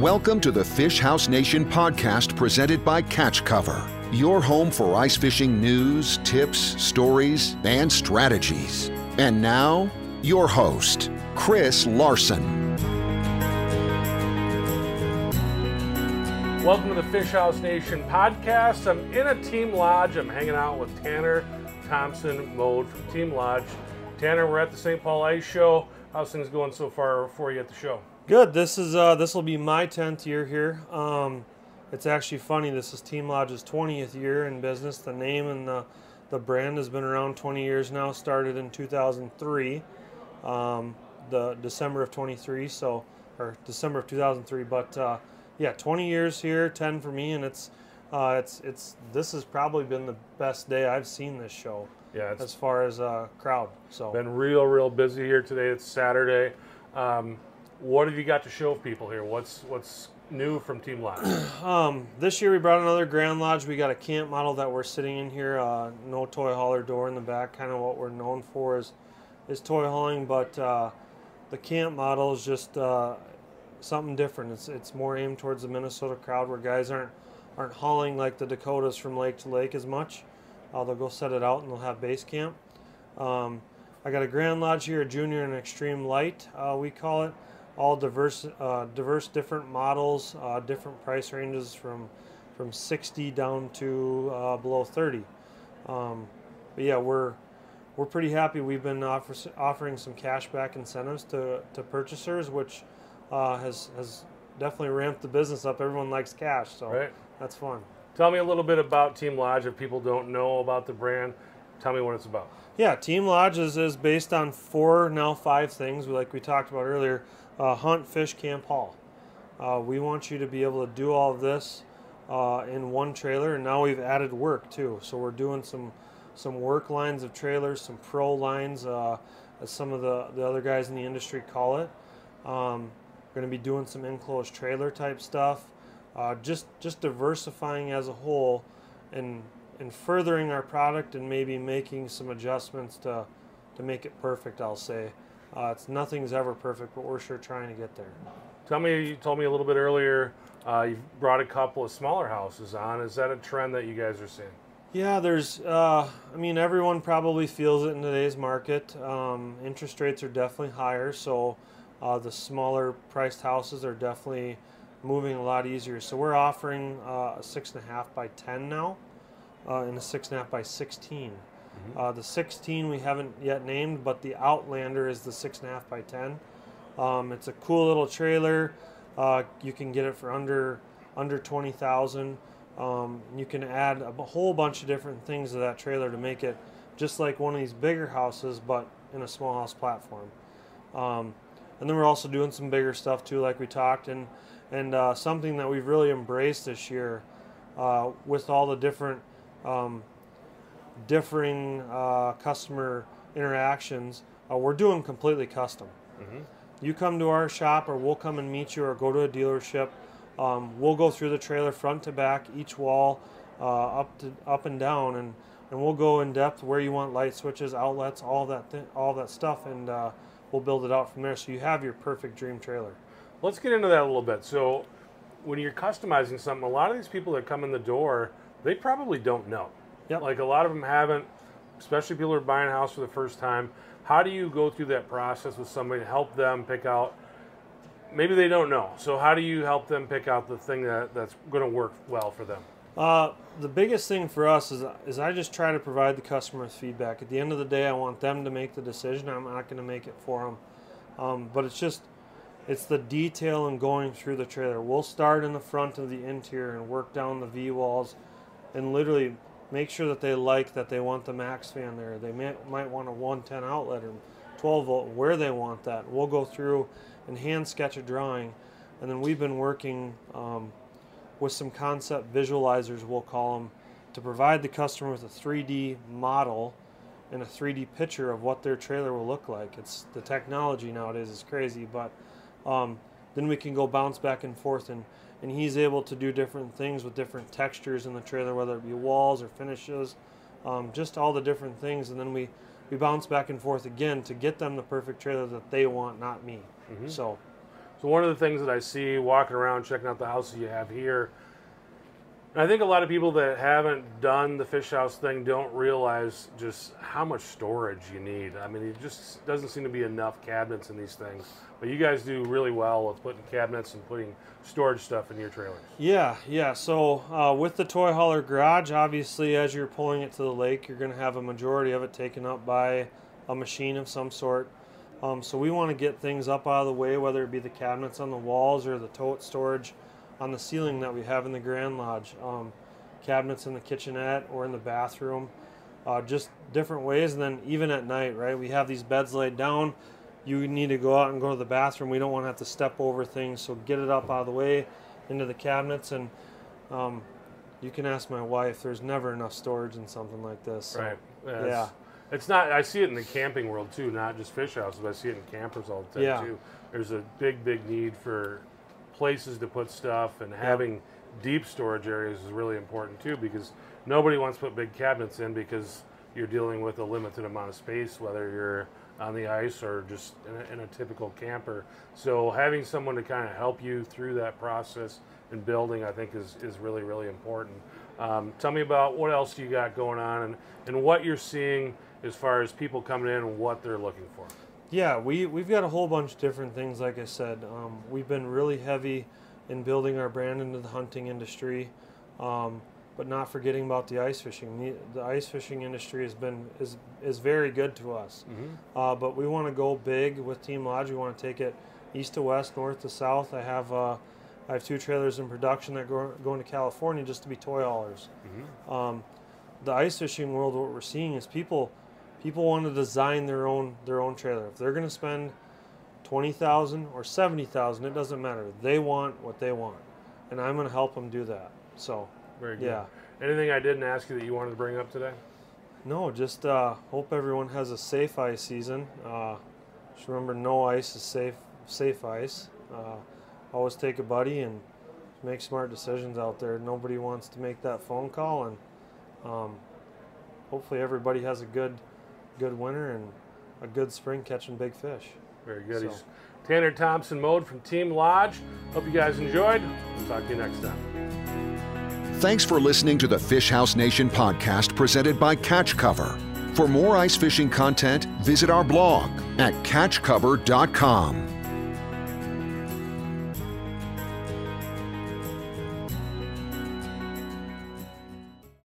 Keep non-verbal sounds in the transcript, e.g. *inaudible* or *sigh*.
Welcome to the Fish House Nation podcast presented by Catch Cover, your home for ice fishing news, tips, stories, and strategies. And now, your host, Chris Larson. Welcome to the Fish House Nation podcast. I'm in a team lodge. I'm hanging out with Tanner Thompson Moad from Team Lodge. Tanner, we're at the St. Paul Ice Show. How's things going so far for you at the show? Good. This is uh, this will be my tenth year here. Um, it's actually funny. This is Team Lodge's twentieth year in business. The name and the the brand has been around 20 years now. Started in 2003, um, the December of 23. So or December of 2003. But uh, yeah, 20 years here, 10 for me, and it's uh, it's it's this has probably been the best day I've seen this show. Yeah, as far as uh, crowd. So been real, real busy here today. It's Saturday. Um, what have you got to show people here? What's what's new from Team Lodge? *clears throat* um, this year we brought another Grand Lodge. We got a camp model that we're sitting in here. Uh, no toy hauler door in the back. Kind of what we're known for is is toy hauling, but uh, the camp model is just uh, something different. It's it's more aimed towards the Minnesota crowd where guys aren't aren't hauling like the Dakotas from lake to lake as much. Uh, they'll go set it out and they'll have base camp. Um, I got a Grand Lodge here, a Junior and Extreme Light, uh, we call it. All diverse, uh, diverse different models, uh, different price ranges from from 60 down to uh, below 30. Um, but yeah, we're we're pretty happy. We've been offer, offering some cashback incentives to, to purchasers, which uh, has has definitely ramped the business up. Everyone likes cash, so right. that's fun. Tell me a little bit about Team Lodge if people don't know about the brand. Tell me what it's about. Yeah, Team Lodge is, is based on four, now five things, like we talked about earlier uh, hunt, fish, camp, haul. Uh, we want you to be able to do all of this uh, in one trailer, and now we've added work too. So we're doing some some work lines of trailers, some pro lines, uh, as some of the, the other guys in the industry call it. Um, we're going to be doing some enclosed trailer type stuff uh, just just diversifying as a whole and and furthering our product and maybe making some adjustments to to make it perfect I'll say. Uh, it's nothing's ever perfect but we're sure trying to get there. Tell me you told me a little bit earlier uh, you've brought a couple of smaller houses on. Is that a trend that you guys are seeing? Yeah there's uh, I mean everyone probably feels it in today's market. Um, interest rates are definitely higher so uh, the smaller priced houses are definitely moving a lot easier. So we're offering uh, a six and a half by 10 now, uh, and a six and a half by 16. Mm-hmm. Uh, the 16 we haven't yet named, but the Outlander is the six and a half by 10. Um, it's a cool little trailer. Uh, you can get it for under under 20,000. Um, you can add a whole bunch of different things to that trailer to make it just like one of these bigger houses, but in a small house platform. Um, and then we're also doing some bigger stuff too, like we talked. And and uh, something that we've really embraced this year uh, with all the different um, differing uh, customer interactions uh, we're doing completely custom mm-hmm. you come to our shop or we'll come and meet you or go to a dealership um, we'll go through the trailer front to back each wall uh, up to up and down and and we'll go in depth where you want light switches outlets all that th- all that stuff and uh, we'll build it out from there so you have your perfect dream trailer Let's get into that a little bit. So, when you're customizing something, a lot of these people that come in the door, they probably don't know. Yep. Like a lot of them haven't, especially people who are buying a house for the first time. How do you go through that process with somebody to help them pick out? Maybe they don't know. So, how do you help them pick out the thing that, that's going to work well for them? Uh, the biggest thing for us is, is I just try to provide the customer feedback. At the end of the day, I want them to make the decision. I'm not going to make it for them. Um, but it's just it's the detail and going through the trailer. We'll start in the front of the interior and work down the V walls and literally make sure that they like that they want the max fan there. They may, might want a 110 outlet or 12 volt, where they want that. We'll go through and hand sketch a drawing. And then we've been working um, with some concept visualizers, we'll call them, to provide the customer with a 3D model and a 3D picture of what their trailer will look like. It's the technology nowadays is crazy, but um, then we can go bounce back and forth and and he's able to do different things with different textures in the trailer whether it be walls or finishes um, just all the different things and then we we bounce back and forth again to get them the perfect trailer that they want not me mm-hmm. so So one of the things that I see walking around checking out the houses you have here, and I think a lot of people that haven't done the fish house thing don't realize just how much storage you need. I mean, it just doesn't seem to be enough cabinets in these things. But you guys do really well with putting cabinets and putting storage stuff in your trailers. Yeah, yeah. So uh, with the toy hauler garage, obviously, as you're pulling it to the lake, you're going to have a majority of it taken up by a machine of some sort. Um, so we want to get things up out of the way, whether it be the cabinets on the walls or the tote storage on the ceiling that we have in the Grand Lodge, um, cabinets in the kitchenette or in the bathroom, uh, just different ways. And then even at night, right, we have these beds laid down. You need to go out and go to the bathroom. We don't want to have to step over things, so get it up out of the way into the cabinets. And um, you can ask my wife. There's never enough storage in something like this. So, Right. Yeah. Yeah. It's, not. I see it in the camping world too, not just fish houses. But I see it in campers all the time Yeah. too. There's a big, big need for places to put stuff, and having deep storage areas is really important too because nobody wants to put big cabinets in because you're dealing with a limited amount of space, whether you're on the ice or just in a, in a typical camper. So having someone to kind of help you through that process and building, I think, is, is really, really important. Um, tell me about what else you got going on and, and what you're seeing as far as people coming in and what they're looking for. Yeah, we, we've got a whole bunch of different things, like I said. Um, we've been really heavy in building our brand into the hunting industry, um, but not forgetting about the ice fishing. The, the ice fishing industry has been is, is very good to us. Uh, but we want to go big with Team Lodge. We want to take it east to west, north to south. I have uh, I have two trailers in production that go going to California just to be toy haulers. Um, the ice fishing world, what we're seeing is people people want to design their own their own trailer. If they're going to spend twenty thousand or seventy thousand, it doesn't matter. They want what they want, and I'm going to help them do that. So Very good. Yeah. Anything I didn't ask you that you wanted to bring up today? no, just uh, hope everyone has a safe ice season. Uh, just remember, no ice is safe safe ice. Uh, always take a buddy and make smart decisions out there. Nobody wants to make that phone call, and um, hopefully everybody has a good good winter and a good spring catching big fish. Very good. So- He's Tanner Thompson Moad from Team Lodge. Hope you guys enjoyed. We'll talk to you next time. Thanks for listening to the Fish House Nation podcast presented by Catch Cover. For more ice fishing content, visit our blog at catchcover.com.